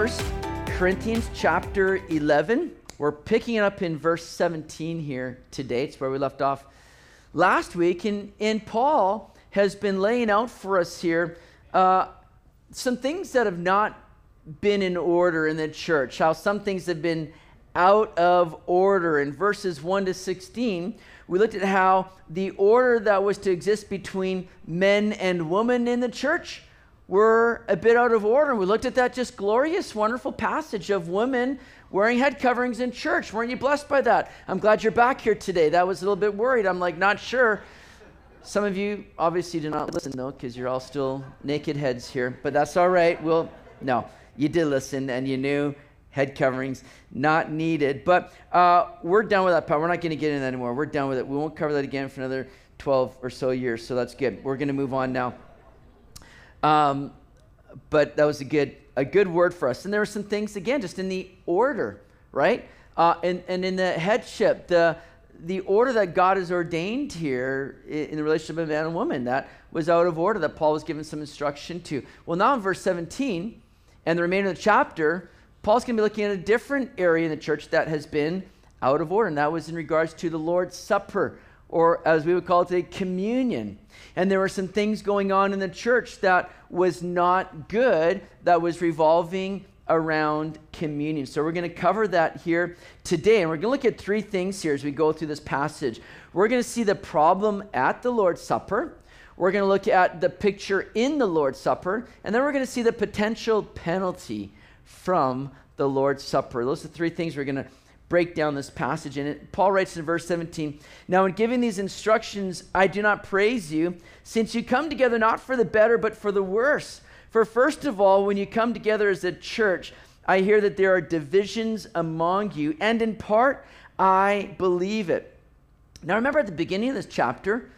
First Corinthians chapter 11. We're picking it up in verse 17 here today. It's where we left off last week. And, and Paul has been laying out for us here uh, some things that have not been in order in the church, how some things have been out of order. In verses 1 to 16, we looked at how the order that was to exist between men and women in the church were a bit out of order. We looked at that just glorious, wonderful passage of women wearing head coverings in church. Weren't you blessed by that? I'm glad you're back here today. That was a little bit worried. I'm like, not sure. Some of you obviously did not listen though, because you're all still naked heads here, but that's all right. Well, no, you did listen and you knew head coverings not needed. But uh, we're done with that part. We're not going to get into that anymore. We're done with it. We won't cover that again for another 12 or so years, so that's good. We're going to move on now. Um, but that was a good a good word for us. And there were some things again, just in the order, right? Uh, and and in the headship, the the order that God has ordained here in the relationship of man and woman that was out of order that Paul was given some instruction to. Well, now in verse 17 and the remainder of the chapter, Paul's going to be looking at a different area in the church that has been out of order, and that was in regards to the Lord's Supper, or as we would call it today, communion. And there were some things going on in the church that was not good, that was revolving around communion. So we're going to cover that here today. And we're going to look at three things here as we go through this passage. We're going to see the problem at the Lord's Supper. We're going to look at the picture in the Lord's Supper. And then we're going to see the potential penalty from the Lord's Supper. Those are three things we're going to break down this passage. And it, Paul writes in verse 17 Now, in giving these instructions, I do not praise you, since you come together not for the better, but for the worse. For first of all, when you come together as a church, I hear that there are divisions among you, and in part, I believe it. Now, remember at the beginning of this chapter,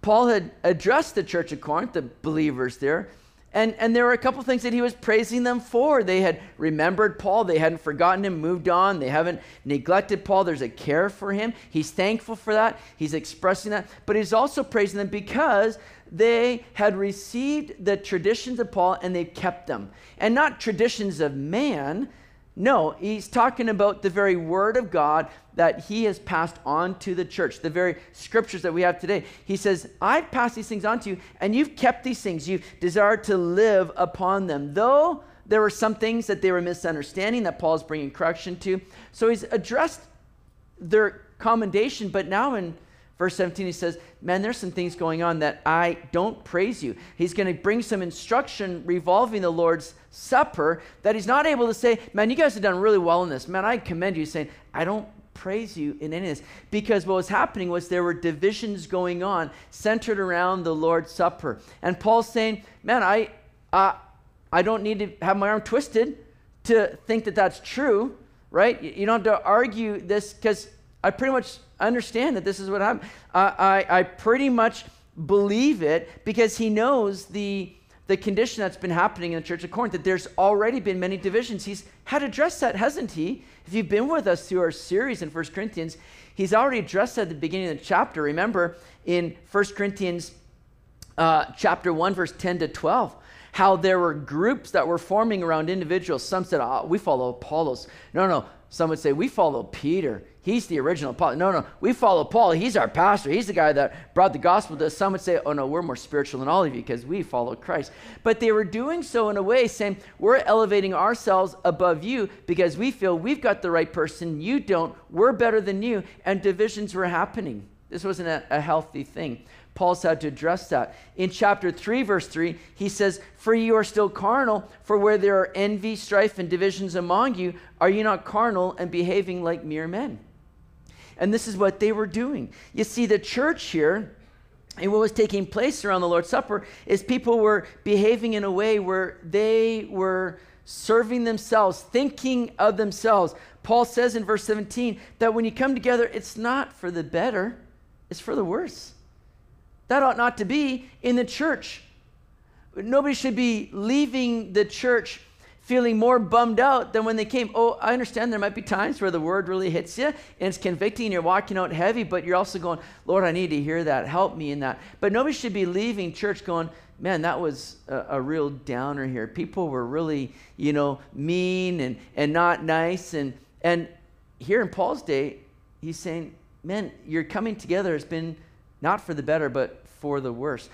Paul had addressed the church of Corinth, the believers there, and, and there were a couple things that he was praising them for. They had remembered Paul, they hadn't forgotten him, moved on, they haven't neglected Paul. There's a care for him. He's thankful for that, he's expressing that. But he's also praising them because they had received the traditions of Paul and they kept them. And not traditions of man, no, he's talking about the very word of God that he has passed on to the church, the very scriptures that we have today. He says, I've passed these things on to you, and you've kept these things. You've desired to live upon them. Though there were some things that they were misunderstanding that Paul's bringing correction to. So he's addressed their commendation, but now in Verse 17, he says, Man, there's some things going on that I don't praise you. He's going to bring some instruction revolving the Lord's Supper that he's not able to say, Man, you guys have done really well in this. Man, I commend you. saying, I don't praise you in any of this. Because what was happening was there were divisions going on centered around the Lord's Supper. And Paul's saying, Man, I, uh, I don't need to have my arm twisted to think that that's true, right? You don't have to argue this because I pretty much understand that this is what I'm. I, I, I pretty much believe it because he knows the the condition that's been happening in the church of Corinth, that there's already been many divisions. He's had addressed that, hasn't he? If you've been with us through our series in 1 Corinthians, he's already addressed that at the beginning of the chapter. Remember in 1 Corinthians uh, chapter 1, verse 10 to 12, how there were groups that were forming around individuals. Some said, oh, we follow Apollos. No, no. Some would say, we follow Peter. He's the original Paul. No, no, we follow Paul. He's our pastor. He's the guy that brought the gospel to us. Some would say, oh, no, we're more spiritual than all of you because we follow Christ. But they were doing so in a way saying, we're elevating ourselves above you because we feel we've got the right person. You don't. We're better than you. And divisions were happening. This wasn't a, a healthy thing. Paul's had to address that. In chapter 3, verse 3, he says, For you are still carnal, for where there are envy, strife, and divisions among you, are you not carnal and behaving like mere men? And this is what they were doing. You see, the church here, and what was taking place around the Lord's Supper, is people were behaving in a way where they were serving themselves, thinking of themselves. Paul says in verse 17 that when you come together, it's not for the better, it's for the worse. That ought not to be in the church. Nobody should be leaving the church feeling more bummed out than when they came. Oh, I understand there might be times where the word really hits you and it's convicting and you're walking out heavy, but you're also going, Lord, I need to hear that. Help me in that. But nobody should be leaving church going, man, that was a, a, real downer here. People were really, you know, mean and, and not nice. And, and here in Paul's day, he's saying, man, your coming together has been not for the better, but for the worse.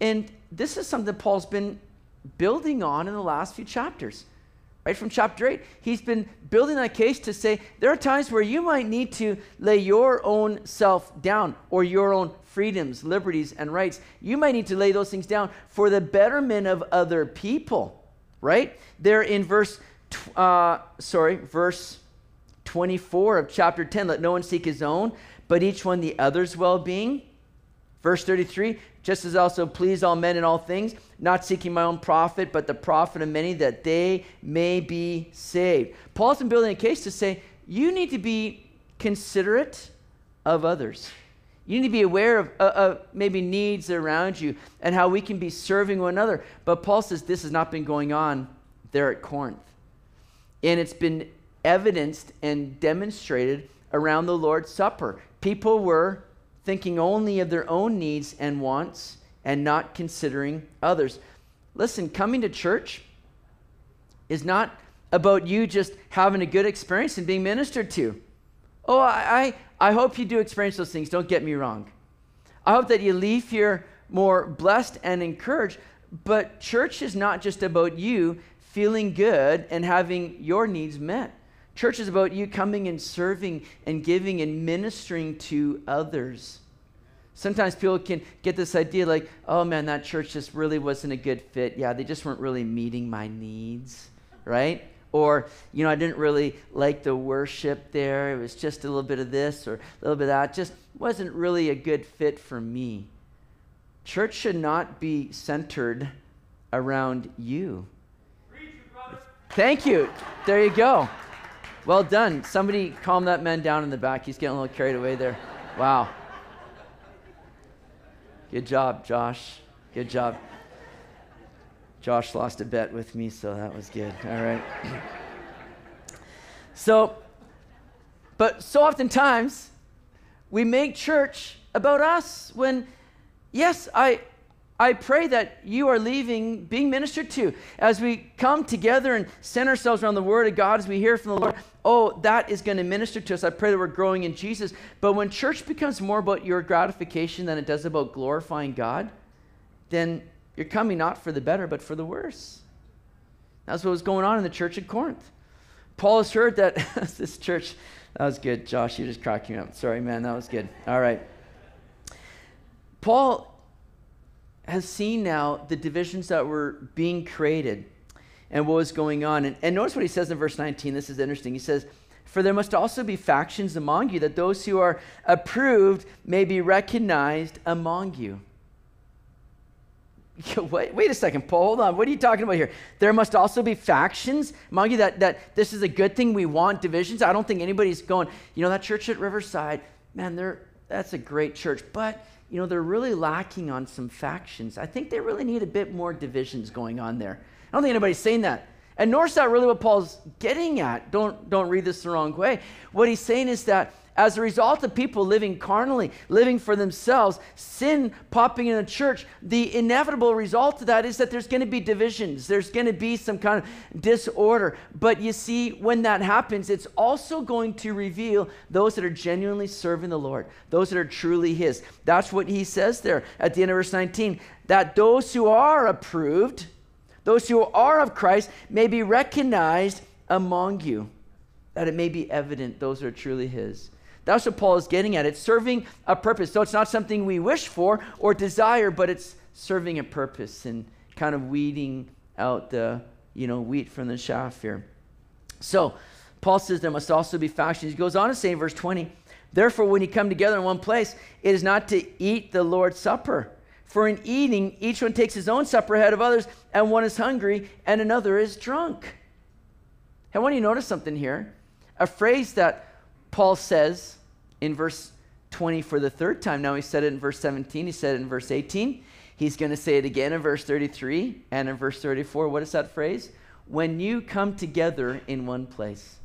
And this is something Paul's been building on in the last few chapters. Right from chapter 8, he's been building that case to say there are times where you might need to lay your own self down or your own freedoms, liberties, and rights. You might need to lay those things down for the betterment of other people, right? There in verse, uh, sorry, verse 24 of chapter 10, let no one seek his own, but each one the other's well being. Verse 33, just as also please all men in all things, not seeking my own profit, but the profit of many, that they may be saved. Paul's been building a case to say, you need to be considerate of others. You need to be aware of, uh, of maybe needs around you and how we can be serving one another. But Paul says this has not been going on there at Corinth. And it's been evidenced and demonstrated around the Lord's Supper. People were thinking only of their own needs and wants and not considering others. Listen, coming to church is not about you just having a good experience and being ministered to. Oh, I, I, I hope you do experience those things. Don't get me wrong. I hope that you leave here more blessed and encouraged. But church is not just about you feeling good and having your needs met. Church is about you coming and serving and giving and ministering to others. Sometimes people can get this idea like, oh man, that church just really wasn't a good fit. Yeah, they just weren't really meeting my needs, right? Or, you know, I didn't really like the worship there. It was just a little bit of this or a little bit of that. Just wasn't really a good fit for me. Church should not be centered around you. Thank you. There you go. Well done. Somebody calm that man down in the back. He's getting a little carried away there. Wow. Good job, Josh. Good job. Josh lost a bet with me, so that was good. All right. so, but so oftentimes we make church about us when, yes, I, I pray that you are leaving being ministered to as we come together and center ourselves around the Word of God as we hear from the Lord. Oh, that is going to minister to us. I pray that we're growing in Jesus. But when church becomes more about your gratification than it does about glorifying God, then you're coming not for the better, but for the worse. That's what was going on in the church at Corinth. Paul has heard that this church, that was good. Josh, you just cracked me up. Sorry, man, that was good. All right. Paul has seen now the divisions that were being created and what was going on. And, and notice what he says in verse 19. This is interesting. He says, For there must also be factions among you, that those who are approved may be recognized among you. Wait, wait a second, Paul. Hold on. What are you talking about here? There must also be factions among you that, that this is a good thing. We want divisions. I don't think anybody's going, you know, that church at Riverside, man, they're, that's a great church. But you know, they're really lacking on some factions. I think they really need a bit more divisions going on there. I don't think anybody's saying that. And nor is that really what Paul's getting at. Don't, don't read this the wrong way. What he's saying is that as a result of people living carnally, living for themselves, sin popping in the church, the inevitable result of that is that there's going to be divisions. There's going to be some kind of disorder. But you see, when that happens, it's also going to reveal those that are genuinely serving the Lord, those that are truly His. That's what he says there at the end of verse 19 that those who are approved, those who are of Christ, may be recognized among you, that it may be evident those are truly His. That's what Paul is getting at. It's serving a purpose. So it's not something we wish for or desire, but it's serving a purpose and kind of weeding out the, you know, wheat from the chaff here. So Paul says there must also be factions. He goes on to say in verse 20, Therefore, when you come together in one place, it is not to eat the Lord's Supper. For in eating, each one takes his own supper ahead of others, and one is hungry, and another is drunk. I want you to notice something here. A phrase that Paul says in verse 20 for the third time. Now he said it in verse 17, he said it in verse 18. He's going to say it again in verse 33 and in verse 34. What is that phrase? when you come together in one place.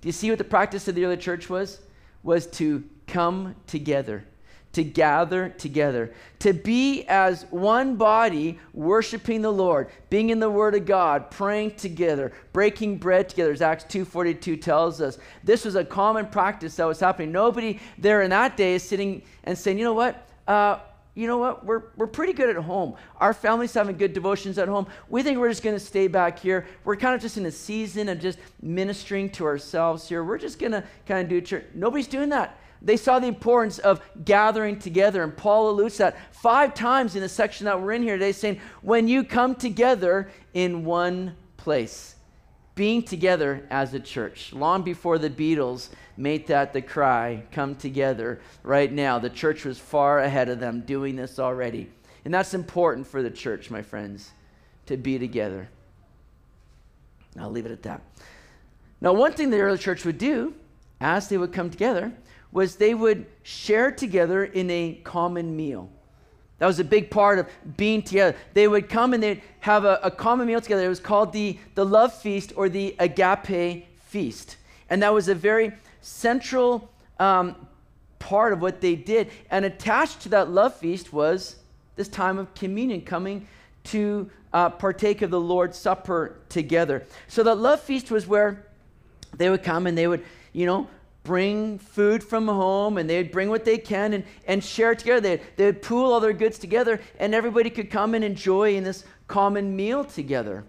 Do you see what the practice of the early church was? Was to come together to gather together, to be as one body, worshiping the Lord, being in the Word of God, praying together, breaking bread together, as Acts 2.42 tells us. This was a common practice that was happening. Nobody there in that day is sitting and saying, you know what, uh, you know what? We're, we're pretty good at home. Our family's having good devotions at home. We think we're just going to stay back here. We're kind of just in a season of just ministering to ourselves here. We're just going to kind of do church. Nobody's doing that. They saw the importance of gathering together. And Paul alludes that five times in the section that we're in here today, saying, when you come together in one place, being together as a church. Long before the Beatles made that the cry, come together right now, the church was far ahead of them doing this already. And that's important for the church, my friends, to be together. I'll leave it at that. Now, one thing the early church would do as they would come together was they would share together in a common meal. That was a big part of being together. They would come and they'd have a, a, common meal together. It was called the, the love feast or the agape feast. And that was a very central um, part of what they did. And attached to that love feast was this time of communion, coming to uh, partake of the Lord's Supper together. So that love feast was where they would come and they would, you know, bring food from home and they'd bring what they can and, and share together. They'd, they'd pool all their goods together and everybody could come and enjoy in this common meal together.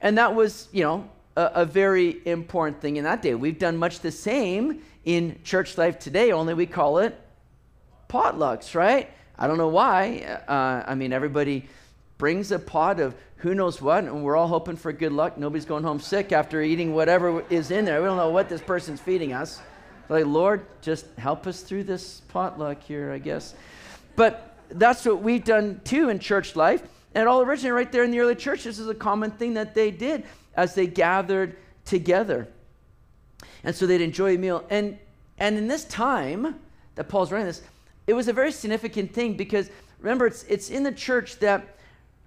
And that was, you know, a, a very important thing in that day. We've done much the same in church life today, only we call it potlucks, right? I don't know why. Uh, I mean, everybody brings a pot of who knows what, and we're all hoping for good luck. Nobody's going home sick after eating whatever is in there. We don't know what this person's feeding us. Like, Lord, just help us through this potluck here, I guess. But that's what we've done too in church life. And it all originated right there in the early church. This is a common thing that they did as they gathered together. And so they'd enjoy a meal. And, and in this time that Paul's writing this, it was a very significant thing because remember, it's, it's in the church that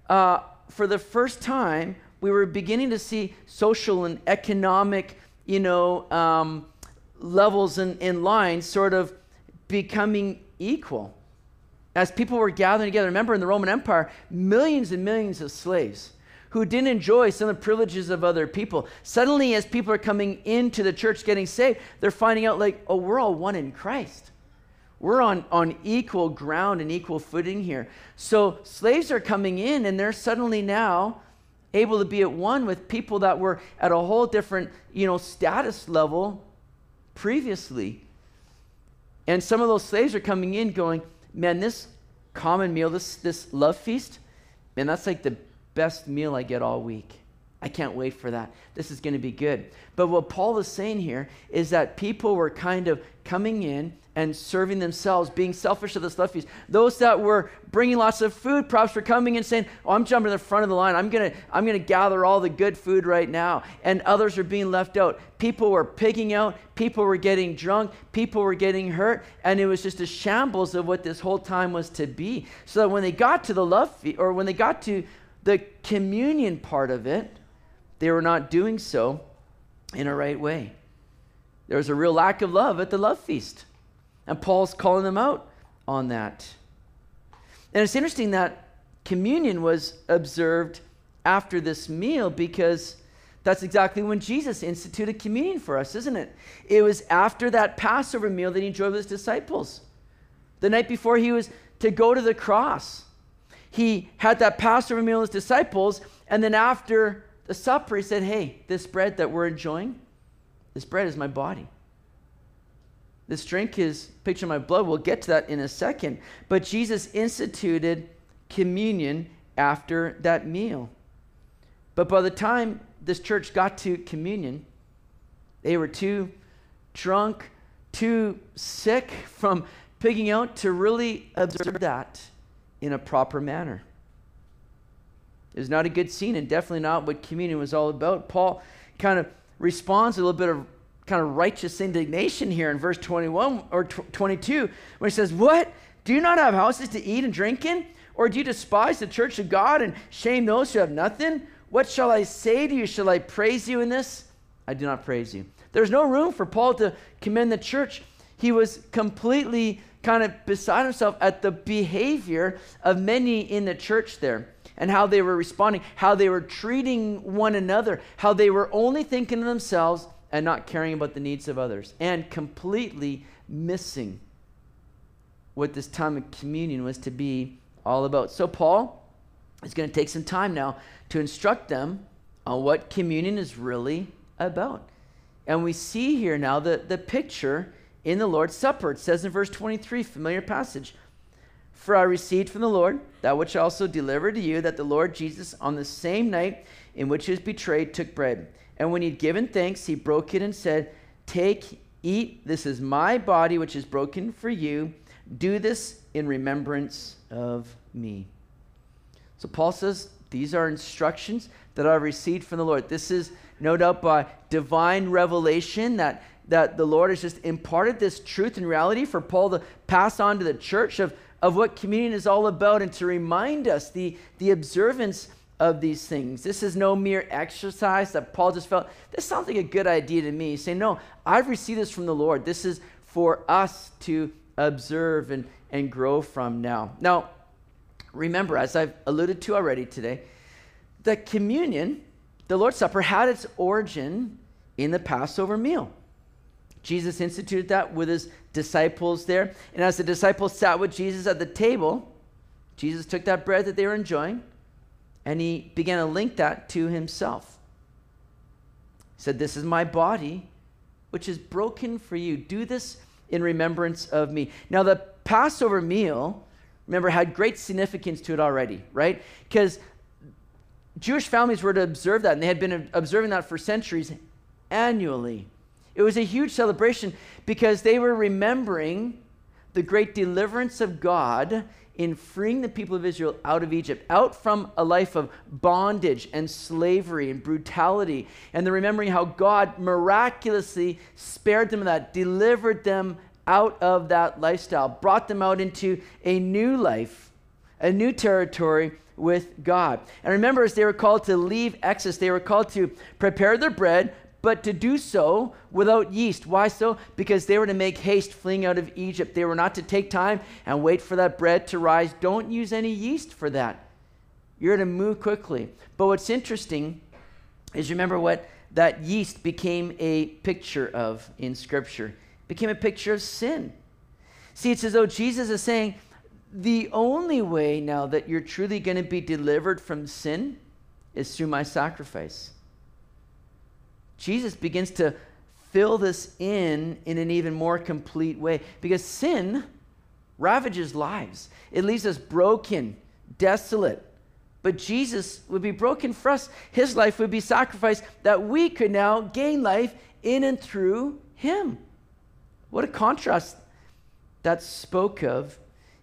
uh, for the first time, we were beginning to see social and economic, you know, um, levels and, and lines sort of becoming equal. As people were gathering together, remember in the Roman Empire, millions and millions of slaves who didn't enjoy some of the privileges of other people. Suddenly, as people are coming into the church getting saved, they're finding out, like, oh, we're all one in Christ. We're on, on equal ground and equal footing here. So slaves are coming in, and they're suddenly now able to be at one with people that were at a whole different, you know, status level previously. And some of those slaves are coming in going, man, this common meal, this, this love feast, man, that's like the best meal I get all week. I can't wait for that. This is going to be good. But what Paul is saying here is that people were kind of coming in and serving themselves, being selfish of the love feast. Those that were bringing lots of food, perhaps were coming and saying, "Oh, I'm jumping to the front of the line. I'm gonna, I'm gonna gather all the good food right now." And others are being left out. People were pigging out. People were getting drunk. People were getting hurt, and it was just a shambles of what this whole time was to be. So that when they got to the love feast, or when they got to the communion part of it, they were not doing so in a right way. There was a real lack of love at the love feast. And Paul's calling them out on that. And it's interesting that communion was observed after this meal because that's exactly when Jesus instituted communion for us, isn't it? It was after that Passover meal that he enjoyed with his disciples. The night before he was to go to the cross, he had that Passover meal with his disciples, and then after the supper, he said, Hey, this bread that we're enjoying, this bread is my body. This drink is picture of my blood. We'll get to that in a second. But Jesus instituted communion after that meal. But by the time this church got to communion, they were too drunk, too sick from pigging out to really observe that in a proper manner. It was not a good scene and definitely not what communion was all about. Paul kind of responds a little bit of kind of righteous indignation here in verse 21 or 22 when he says, What? Do you not have houses to eat and drink in? Or do you despise the church of God and shame those who have nothing? What shall I say to you? Shall I praise you in this? I do not praise you. There's no room for Paul to commend the church. He was completely kind of beside himself at the behavior of many in the church there and how they were responding, how they were treating one another, how they were only thinking of themselves and not caring about the needs of others, and completely missing what this time of communion was to be all about. So, Paul is going to take some time now to instruct them on what communion is really about. And we see here now the, the picture in the Lord's Supper. It says in verse 23, familiar passage For I received from the Lord that which I also delivered to you, that the Lord Jesus, on the same night in which he was betrayed, took bread. And when he'd given thanks, he broke it and said, Take, eat, this is my body, which is broken for you. Do this in remembrance of me. So Paul says, These are instructions that I received from the Lord. This is no doubt by divine revelation that, that the Lord has just imparted this truth and reality for Paul to pass on to the church of, of what communion is all about and to remind us the, the observance of these things. This is no mere exercise that Paul just felt, this sounds like a good idea to me. Say, no, I've received this from the Lord. This is for us to observe and, and grow from now. Now, remember, as I've alluded to already today, the communion the Lord's Supper had its origin in the Passover meal. Jesus instituted that with his disciples there. And as the disciples sat with Jesus at the table, Jesus took that bread that they were enjoying and he began to link that to himself. He said, This is my body, which is broken for you. Do this in remembrance of me. Now, the Passover meal, remember, had great significance to it already, right? Because Jewish families were to observe that, and they had been observing that for centuries annually. It was a huge celebration because they were remembering the great deliverance of God in freeing the people of Israel out of Egypt, out from a life of bondage and slavery and brutality. And they're remembering how God miraculously spared them that, delivered them out of that lifestyle, brought them out into a new life, a new territory with God. And remember, as they were called to leave Exodus, they were called to prepare their bread, but to do so without yeast. Why so? Because they were to make haste fleeing out of Egypt. They were not to take time and wait for that bread to rise. Don't use any yeast for that. You're to move quickly. But what's interesting is remember what that yeast became a picture of in Scripture. It became a picture of sin. See, it's as though Jesus is saying, the only way now that you're truly going to be delivered from sin is through my sacrifice. Jesus begins to fill this in in an even more complete way because sin ravages lives. It leaves us broken, desolate. But Jesus would be broken for us. His life would be sacrificed that we could now gain life in and through him. What a contrast that spoke of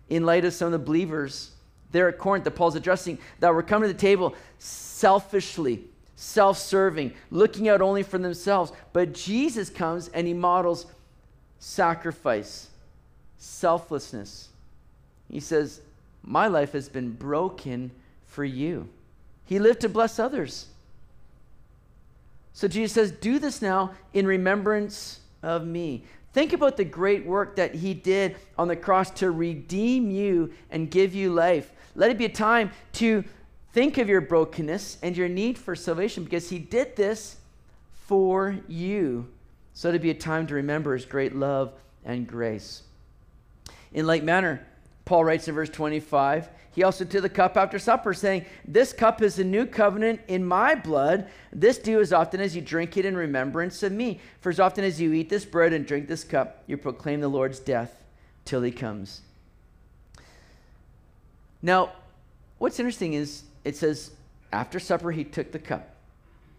in light of some of the believers there at Corinth that Paul's addressing that were coming to the table selfishly, self serving, looking out only for themselves. But Jesus comes and he models sacrifice, selflessness. He says, My life has been broken for you. He lived to bless others. So Jesus says, Do this now in remembrance of me. Think about the great work that he did on the cross to redeem you and give you life. Let it be a time to think of your brokenness and your need for salvation because he did this for you. So to be a time to remember his great love and grace. In like manner, Paul writes in verse 25, he also took the cup after supper, saying, This cup is a new covenant in my blood. This do as often as you drink it in remembrance of me. For as often as you eat this bread and drink this cup, you proclaim the Lord's death till he comes. Now, what's interesting is it says, after supper, he took the cup.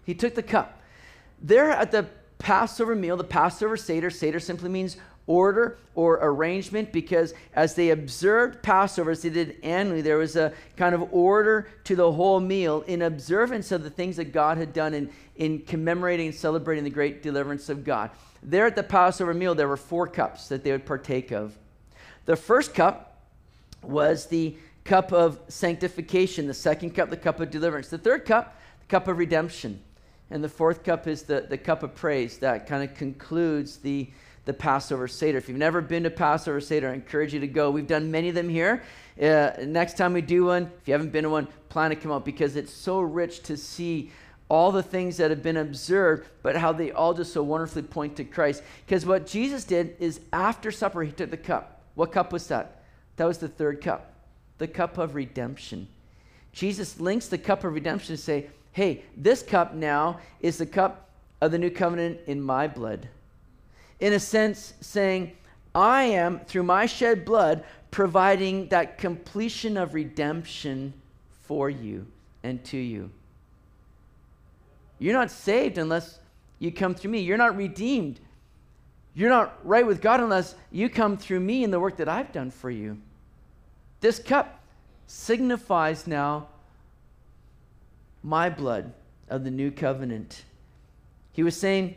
He took the cup. There at the Passover meal, the Passover Seder, Seder simply means order or arrangement because as they observed Passover, as they did annually, there was a kind of order to the whole meal in observance of the things that God had done in, in commemorating and celebrating the great deliverance of God. There at the Passover meal, there were four cups that they would partake of. The first cup was the cup of sanctification, the second cup, the cup of deliverance. The third cup, the cup of redemption. And the fourth cup is the, the cup of praise that kind of concludes the, the Passover Seder. If you've never been to Passover Seder, I encourage you to go. We've done many of them here. Uh, next time we do one, if you haven't been to one, plan to come out because it's so rich to see all the things that have been observed, but how they all just so wonderfully point to Christ. Because what Jesus did is after supper, he took the cup. What cup was that? That was the third cup, the cup of redemption. Jesus links the cup of redemption to say, hey, this cup now is the cup of the new covenant in my blood. In a sense, saying, I am, through my shed blood, providing that completion of redemption for you and to you. You're not saved unless you come through me. You're not redeemed. You're not right with God unless you come through me and the work that I've done for you. This cup signifies now my blood of the new covenant. He was saying,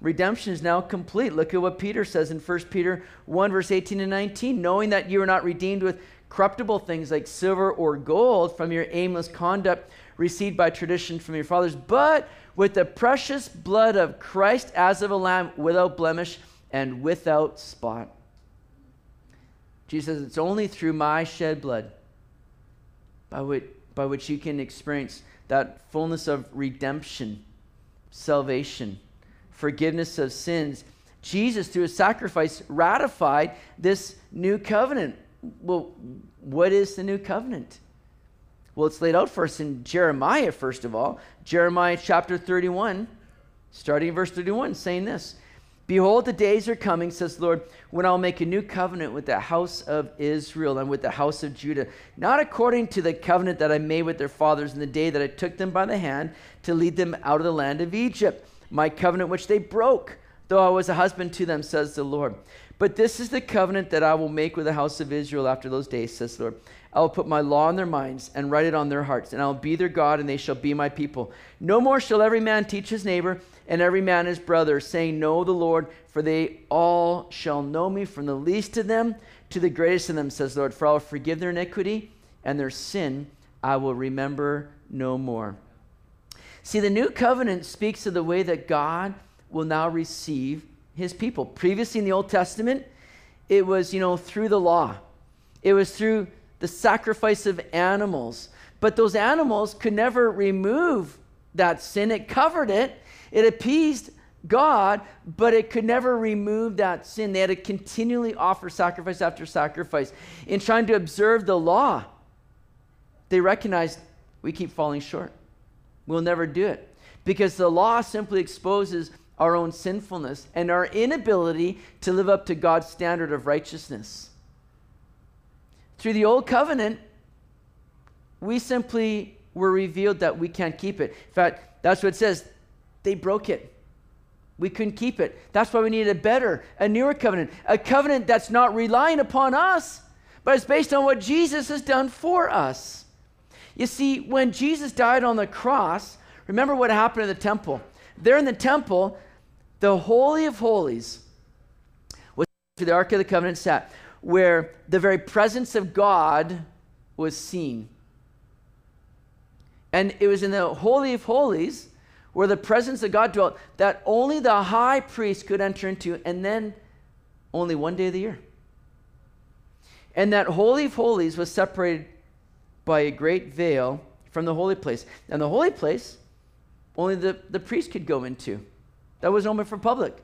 Redemption is now complete. Look at what Peter says in 1 Peter 1, verse 18 and 19. Knowing that you are not redeemed with corruptible things like silver or gold from your aimless conduct received by tradition from your fathers, but with the precious blood of Christ as of a lamb without blemish and without spot. Jesus says, It's only through my shed blood by which, by which you can experience that fullness of redemption, salvation, forgiveness of sins. Jesus, through his sacrifice, ratified this new covenant. Well, what is the new covenant? Well, it's laid out for us in Jeremiah, first of all. Jeremiah chapter 31, starting in verse 31, saying this Behold, the days are coming, says the Lord, when I'll make a new covenant with the house of Israel and with the house of Judah, not according to the covenant that I made with their fathers in the day that I took them by the hand to lead them out of the land of Egypt, my covenant which they broke, though I was a husband to them, says the Lord. But this is the covenant that I will make with the house of Israel after those days, says the Lord. I will put my law in their minds and write it on their hearts, and I will be their God, and they shall be my people. No more shall every man teach his neighbor and every man his brother, saying, Know the Lord, for they all shall know me, from the least of them to the greatest of them, says the Lord. For I will forgive their iniquity, and their sin I will remember no more. See, the new covenant speaks of the way that God will now receive his people. Previously in the Old Testament, it was, you know, through the law. It was through the sacrifice of animals. But those animals could never remove that sin. It covered it, it appeased God, but it could never remove that sin. They had to continually offer sacrifice after sacrifice. In trying to observe the law, they recognized we keep falling short. We'll never do it. Because the law simply exposes our own sinfulness and our inability to live up to God's standard of righteousness. Through the old covenant, we simply were revealed that we can't keep it. In fact, that's what it says. They broke it. We couldn't keep it. That's why we needed a better, a newer covenant, a covenant that's not relying upon us, but it's based on what Jesus has done for us. You see, when Jesus died on the cross, remember what happened in the temple. There in the temple, the Holy of Holies was where the Ark of the Covenant sat where the very presence of God was seen. And it was in the Holy of Holies where the presence of God dwelt that only the high priest could enter into, and then only one day of the year. And that Holy of Holies was separated by a great veil from the holy place. And the holy place, only the, the priest could go into. That was open for public.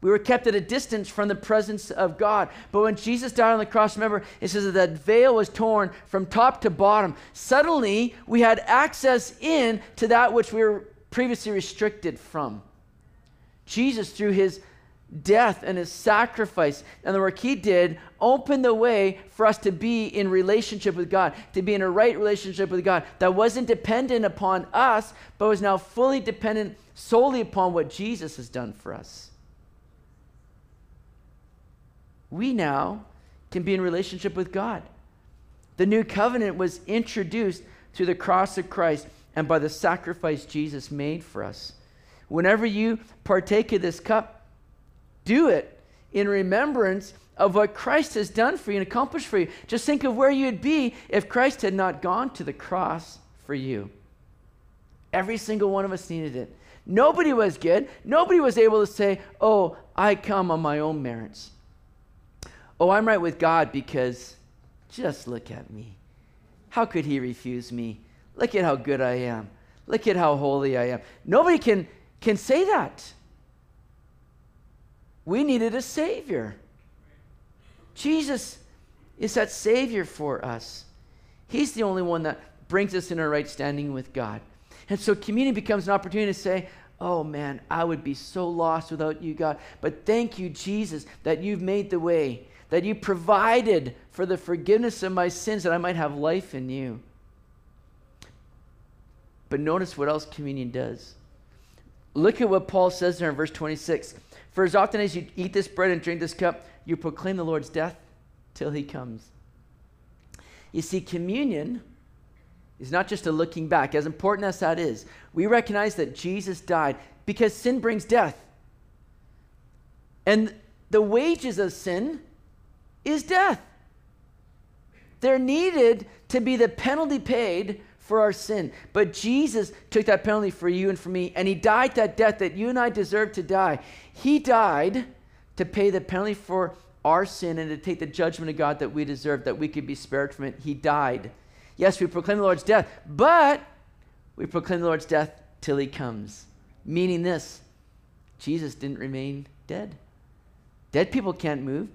We were kept at a distance from the presence of God. But when Jesus died on the cross, remember, it says that that veil was torn from top to bottom. Suddenly, we had access in to that which we were previously restricted from. Jesus, through his death and his sacrifice and the work he did, opened the way for us to be in relationship with God, to be in a right relationship with God that wasn't dependent upon us, but was now fully dependent solely upon what Jesus has done for us we now can be in relationship with God. The new covenant was introduced through the cross of Christ and by the sacrifice Jesus made for us. Whenever you partake of this cup, do it in remembrance of what Christ has done for you and accomplished for you. Just think of where you'd be if Christ had not gone to the cross for you. Every single one of us needed it. Nobody was good. Nobody was able to say, Oh, I come on my own merits. Oh, I'm right with God because just look at me. How could He refuse me? Look at how good I am. Look at how holy I am. Nobody can, can say that. We needed a Savior. Jesus is that Savior for us. He's the only one that brings us in our right standing with God. And so communion becomes an opportunity to say, Oh man, I would be so lost without you, God. But thank you, Jesus, that you've made the way, that you provided for the forgiveness of my sins, that I might have life in you. But notice what else communion does. Look at what Paul says there in verse 26. For as often as you eat this bread and drink this cup, you proclaim the Lord's death till he comes. You see, communion is not just a looking back, as important as that is. We recognize that Jesus died because sin brings death. And the wages of sin is death. There needed to be the penalty paid for our sin. But Jesus took that penalty for you and for me, and He died that death that you and I deserve to die. He died to pay the penalty for our sin and to take the judgment of God that we deserve, that we could be spared from it. He died. Yes, we proclaim the Lord's death, but we proclaim the Lord's death till He comes. Meaning this Jesus didn't remain dead. Dead people can't move.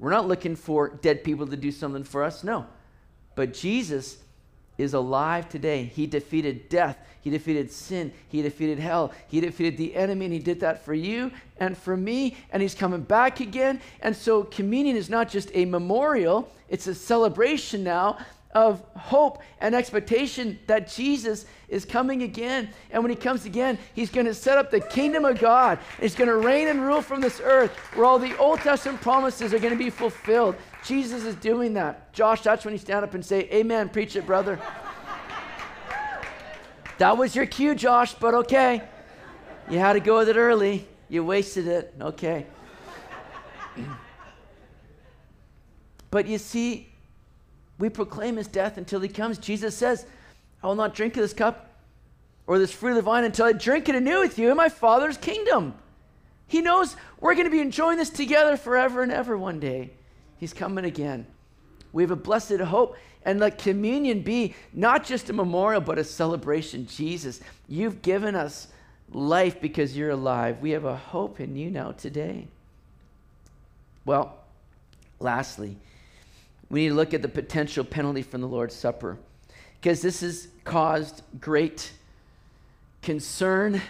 We're not looking for dead people to do something for us, no. But Jesus is alive today. He defeated death. He defeated sin. He defeated hell. He defeated the enemy, and He did that for you and for me. And He's coming back again. And so, communion is not just a memorial, it's a celebration now of hope and expectation that Jesus is coming again. And when he comes again, he's going to set up the kingdom of God. He's going to reign and rule from this earth where all the Old Testament promises are going to be fulfilled. Jesus is doing that. Josh, that's when you stand up and say, Amen. Preach it, brother. that was your cue, Josh, but okay. You had to go with it early. You wasted it. Okay. but you see, we proclaim his death until he comes. Jesus says, I will not drink of this cup or this fruit of the vine until I drink it anew with you in my Father's kingdom. He knows we're going to be enjoying this together forever and ever one day. He's coming again. We have a blessed hope. And let communion be not just a memorial, but a celebration. Jesus, you've given us life because you're alive. We have a hope in you now today. Well, lastly, we need to look at the potential penalty from the Lord's Supper because this has caused great concern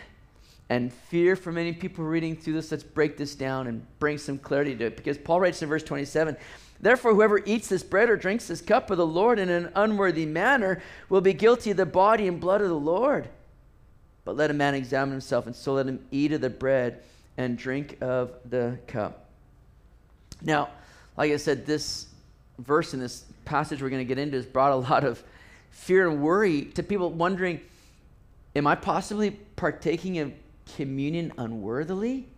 and fear for many people reading through this. Let's break this down and bring some clarity to it. Because Paul writes in verse 27 Therefore, whoever eats this bread or drinks this cup of the Lord in an unworthy manner will be guilty of the body and blood of the Lord. But let a man examine himself, and so let him eat of the bread and drink of the cup. Now, like I said, this verse in this passage we're going to get into has brought a lot of fear and worry to people wondering, am I possibly partaking of communion unworthily?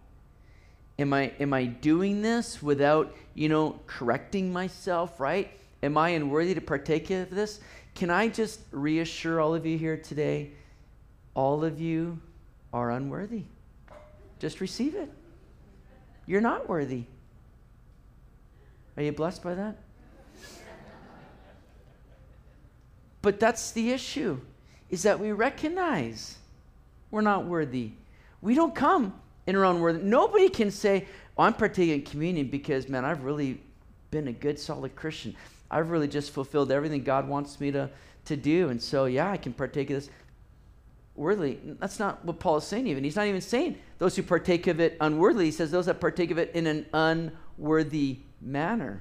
Am I, am I doing this without, you know, correcting myself, right? Am I unworthy to partake of this? Can I just reassure all of you here today? All of you are unworthy. Just receive it. You're not worthy. Are you blessed by that? But that's the issue, is that we recognize we're not worthy. We don't come in our own worth. Nobody can say, oh, I'm partaking in communion because, man, I've really been a good, solid Christian. I've really just fulfilled everything God wants me to, to do. And so, yeah, I can partake of this worthily. That's not what Paul is saying, even. He's not even saying those who partake of it unworthily. He says those that partake of it in an unworthy manner.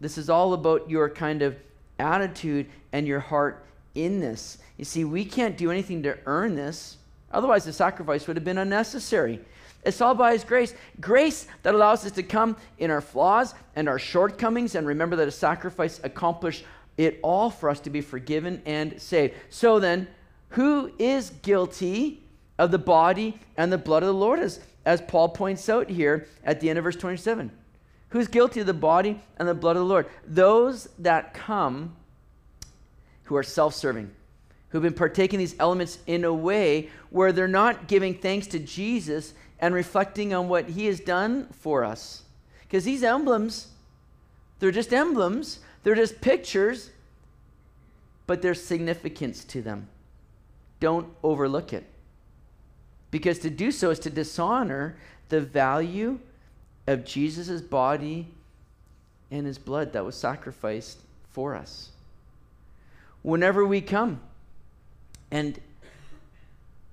This is all about your kind of attitude and your heart in this. You see, we can't do anything to earn this, otherwise, the sacrifice would have been unnecessary. It's all by His grace. Grace that allows us to come in our flaws and our shortcomings and remember that a sacrifice accomplished it all for us to be forgiven and saved. So then, who is guilty of the body and the blood of the Lord, as, as Paul points out here at the end of verse 27? Who's guilty of the body and the blood of the Lord? Those that come who are self serving, who've been partaking these elements in a way where they're not giving thanks to Jesus and reflecting on what he has done for us. Because these emblems, they're just emblems, they're just pictures, but there's significance to them. Don't overlook it. Because to do so is to dishonor the value of Jesus' body and his blood that was sacrificed for us. Whenever we come and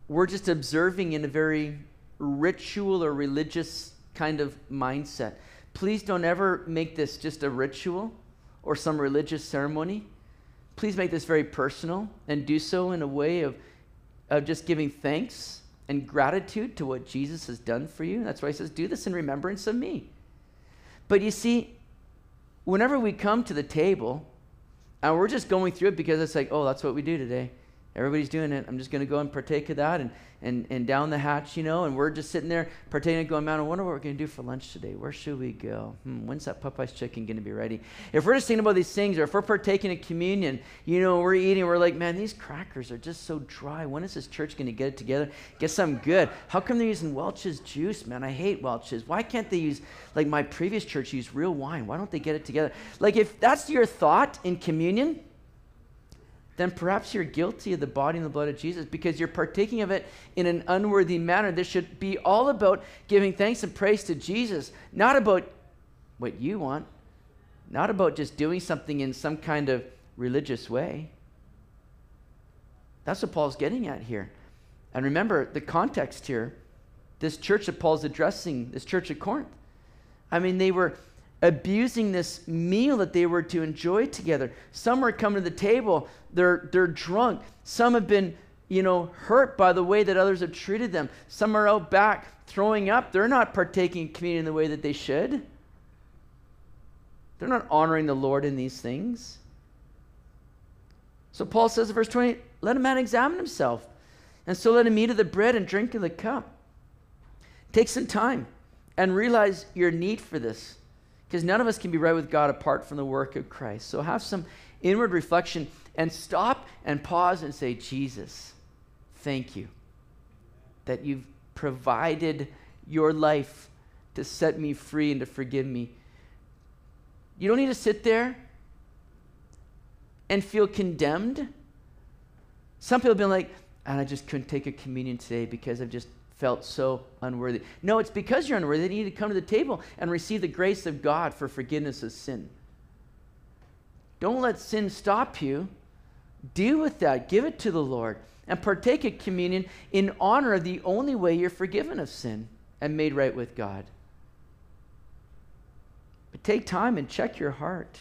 we're just observing in a very ritual or religious kind of mindset, please don't ever make this just a ritual or some religious ceremony. Please make this very personal and do so in a way of, of just giving thanks and gratitude to what Jesus has done for you. That's why he says, Do this in remembrance of me. But you see, whenever we come to the table and we're just going through it because it's like, oh, that's what we do today. Everybody's doing it. I'm just going to go and partake of that and, and, and down the hatch, you know, and we're just sitting there partaking going, man, I wonder what we're going to do for lunch today. Where should we go? Hmm, when's that Popeye's chicken going to be ready? If we're just thinking about these things, or if we're partaking of communion, you know, we're eating, we're like, man, these crackers are just so dry. When is this church going to get it together? Get something good. How come they're using Welch's juice, man? I hate Welch's. Why can't they use, like my previous church used real wine? Why don't they get it together? Like if that's your thought in communion, then perhaps you're guilty of the body and the blood of Jesus because you're partaking of it in an unworthy manner. This should be all about giving thanks and praise to Jesus, not about what you want, not about just doing something in some kind of religious way. That's what Paul's getting at here. And remember the context here. This church that Paul's addressing, this church at Corinth. I mean, they were abusing this meal that they were to enjoy together. Some are coming to the table, they're, they're drunk. Some have been, you know, hurt by the way that others have treated them. Some are out back throwing up. They're not partaking in communion the way that they should. They're not honoring the Lord in these things. So Paul says in verse 20, let a man examine himself. And so let him eat of the bread and drink of the cup. Take some time and realize your need for this because none of us can be right with God apart from the work of Christ. So have some inward reflection and stop and pause and say, Jesus, thank you that you've provided your life to set me free and to forgive me. You don't need to sit there and feel condemned. Some people have been like, and I just couldn't take a communion today because I've just felt so unworthy. No, it's because you're unworthy that you need to come to the table and receive the grace of God for forgiveness of sin. Don't let sin stop you. Deal with that. Give it to the Lord and partake of communion in honor of the only way you're forgiven of sin and made right with God. But take time and check your heart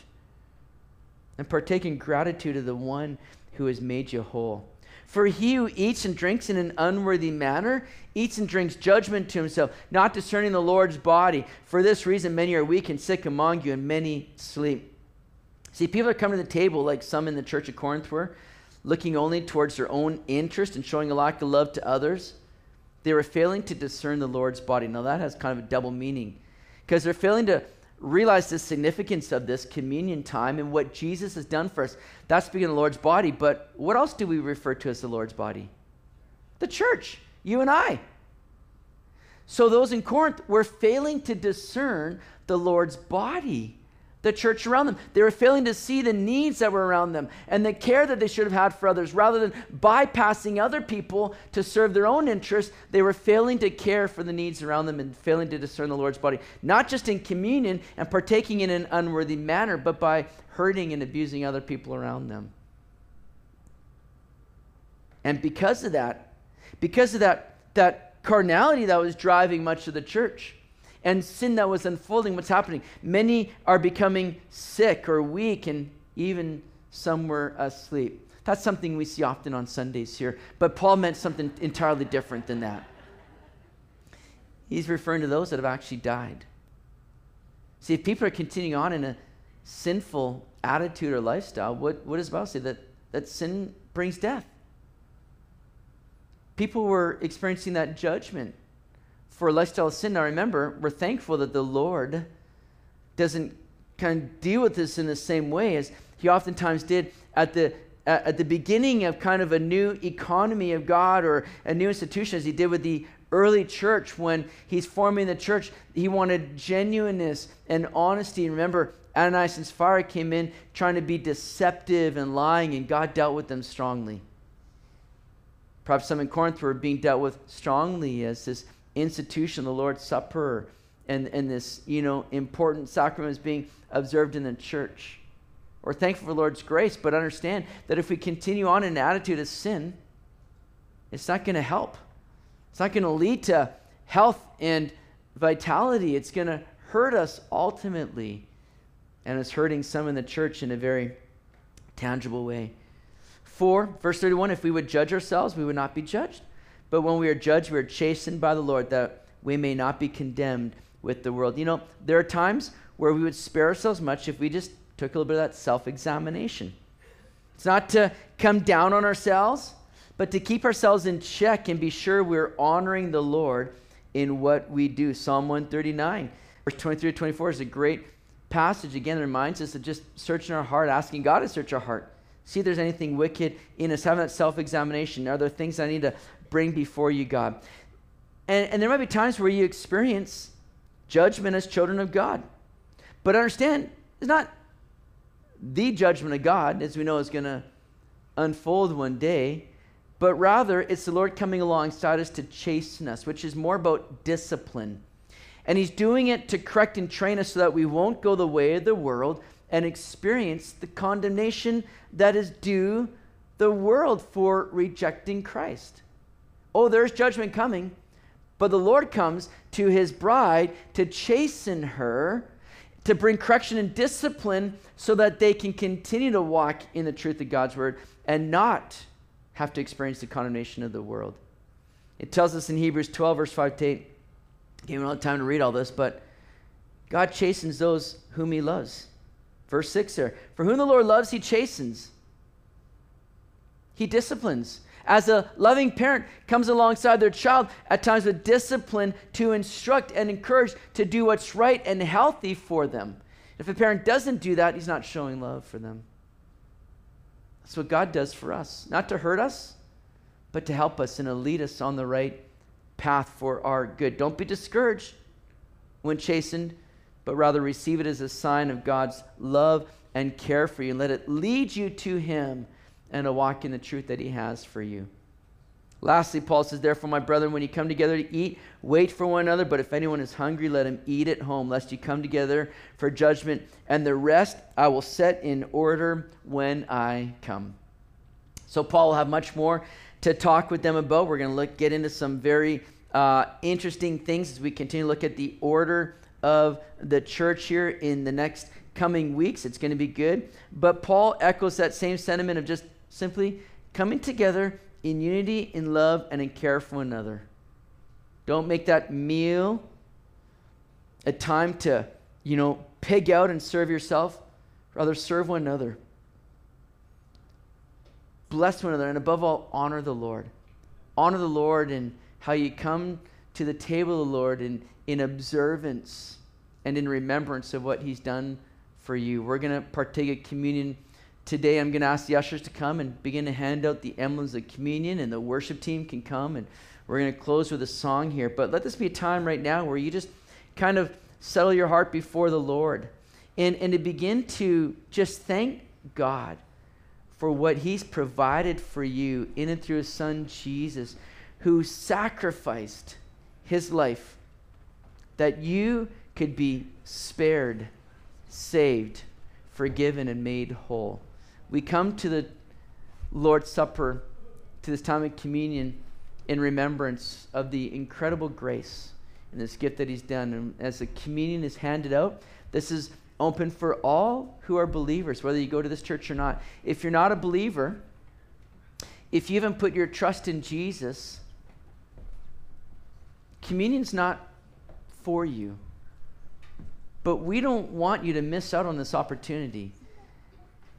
and partake in gratitude of the one who has made you whole. For he who eats and drinks in an unworthy manner eats and drinks judgment to himself, not discerning the Lord's body. For this reason, many are weak and sick among you, and many sleep. See, people are coming to the table like some in the church of Corinth were, looking only towards their own interest and showing a lack of love to others. They were failing to discern the Lord's body. Now, that has kind of a double meaning because they're failing to realize the significance of this communion time and what Jesus has done for us. That's of the Lord's body, but what else do we refer to as the Lord's body? The church, you and I. So those in Corinth were failing to discern the Lord's body the church around them. They were failing to see the needs that were around them and the care that they should have had for others. Rather than bypassing other people to serve their own interests, they were failing to care for the needs around them and failing to discern the Lord's body, not just in communion and partaking in an unworthy manner, but by hurting and abusing other people around them. And because of that, because of that, that carnality that was driving much of the church, and sin that was unfolding, what's happening? Many are becoming sick or weak, and even some were asleep. That's something we see often on Sundays here. But Paul meant something entirely different than that. He's referring to those that have actually died. See, if people are continuing on in a sinful attitude or lifestyle, what, what does Bible say? That, that sin brings death. People were experiencing that judgment for a lifestyle of sin. Now remember, we're thankful that the Lord doesn't kind of deal with this in the same way as he oftentimes did at the at, the beginning of kind of a new economy of God or a new institution, as he did with the early church when he's forming the church, he wanted genuineness and honesty. Remember, Ananias and Sapphira came in trying to be deceptive and lying, and God dealt with them strongly. Perhaps some in Corinth were being dealt with strongly as this institution, the Lord's Supper, and, and this, you know, important sacrament is being observed in the church. We're thankful for the Lord's grace, but understand that if we continue on in an attitude of sin, it's not going to help. It's not going to lead to health and vitality. It's going to hurt us ultimately. And it's hurting some in the church in a very tangible way. For, verse 31 if we would judge ourselves, we would not be judged. But when we are judged, we are chastened by the Lord that we may not be condemned with the world. You know, there are times where we would spare ourselves much if we just took a little bit of that self examination. It's not to come down on ourselves, but to keep ourselves in check and be sure we're honoring the Lord in what we do. Psalm 139, verse 23 to 24 is a great passage. Again, it reminds us of just searching our heart, asking God to search our heart. See if there's anything wicked in us, having that self examination. Are there things I need to bring before you, God? And, and there might be times where you experience judgment as children of God. But understand, it's not the judgment of God, as we know, is going to unfold one day, but rather it's the Lord coming alongside us to chasten us, which is more about discipline. And He's doing it to correct and train us so that we won't go the way of the world and experience the condemnation that is due the world for rejecting Christ. Oh, there's judgment coming, but the Lord comes to His bride to chasten her to bring correction and discipline so that they can continue to walk in the truth of God's word and not have to experience the condemnation of the world. It tells us in Hebrews 12, verse 5 to 8. I don't have time to read all this, but God chastens those whom he loves. Verse 6 there. For whom the Lord loves, he chastens. He disciplines as a loving parent comes alongside their child at times with discipline to instruct and encourage to do what's right and healthy for them. If a parent doesn't do that, he's not showing love for them. That's what God does for us. Not to hurt us, but to help us and to lead us on the right path for our good. Don't be discouraged when chastened, but rather receive it as a sign of God's love and care for you. And let it lead you to Him and to walk in the truth that he has for you. Lastly, Paul says, Therefore, my brethren, when you come together to eat, wait for one another. But if anyone is hungry, let him eat at home, lest you come together for judgment. And the rest I will set in order when I come. So, Paul will have much more to talk with them about. We're going to look, get into some very uh, interesting things as we continue to look at the order of the church here in the next coming weeks. It's going to be good. But Paul echoes that same sentiment of just simply coming together in unity, in love, and in care for one another. Don't make that meal a time to, you know, pig out and serve yourself. Rather, serve one another. Bless one another, and above all, honor the Lord. Honor the Lord in how you come to the table of the Lord in, in observance and in remembrance of what He's done for you. We're going to partake of communion today I'm going to ask the ushers to come and begin to hand out the emblems of communion, and the worship team can come. And we're going to close with a song here. But let this be a time right now where you just kind of settle your heart before the Lord and, and to begin to just thank God for what He's provided for you in and through His Son Jesus, who sacrificed His life that you could be spared, saved, forgiven, and made whole we come to the Lord's Supper, to this time of communion, in remembrance of the incredible grace and this gift that He's done. And as the communion is handed out, this is open for all who are believers, whether you go to this church or not. If you're not a believer, if you haven't put your trust in Jesus, communion's not for you. But we don't want you to miss out on this opportunity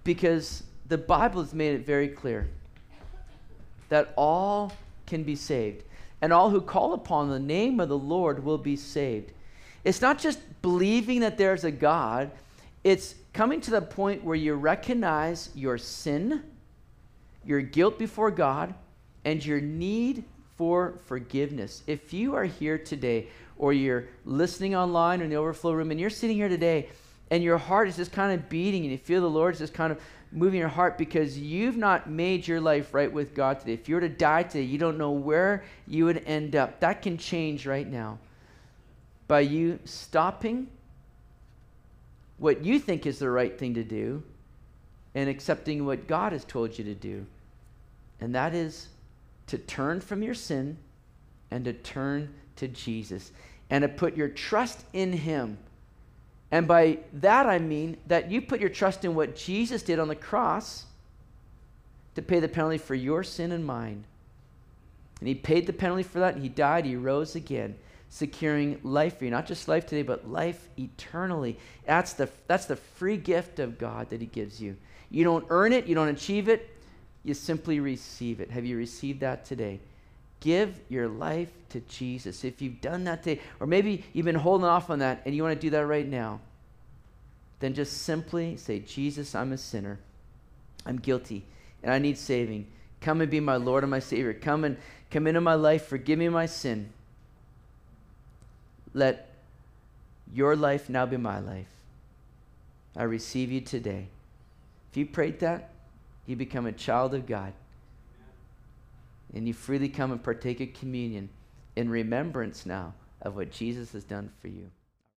because the Bible has made it very clear that all can be saved, and all who call upon the name of the Lord will be saved. It's not just believing that there's a God, it's coming to the point where you recognize your sin your guilt before God and your need for forgiveness. If you are here today or you're listening online or in the overflow room and you're sitting here today and your heart is just kind of beating and you feel the Lord is just kind of moving your heart because you've not made your life right with God today. If you were to die today, you don't know where you would end up. That can change right now by you stopping what you think is the right thing to do and accepting what God has told you to do. And that is to turn from your sin and to turn to Jesus and to put your trust in Him. And by that I mean that you put your trust in what Jesus did on the cross to pay the penalty for your sin and mine. And He paid the penalty for that, and He died, He rose again, securing life for you. Not just life today, but life eternally. That's the, that's the free gift of God that He gives you. You don't earn it, you don't achieve it, you simply receive it. Have you received that today? Give your life to Jesus. If you've done that today, or maybe you've been holding off on that and you want to do that right now, then just simply say, Jesus, I'm a sinner. I'm guilty and I need saving. Come and be my Lord and my Savior. Come and come into my life. Forgive me my sin. Let your life now be my life. I receive you today. If you prayed that, you become a child of God. And you freely come and partake of communion in remembrance now of what Jesus has done for you.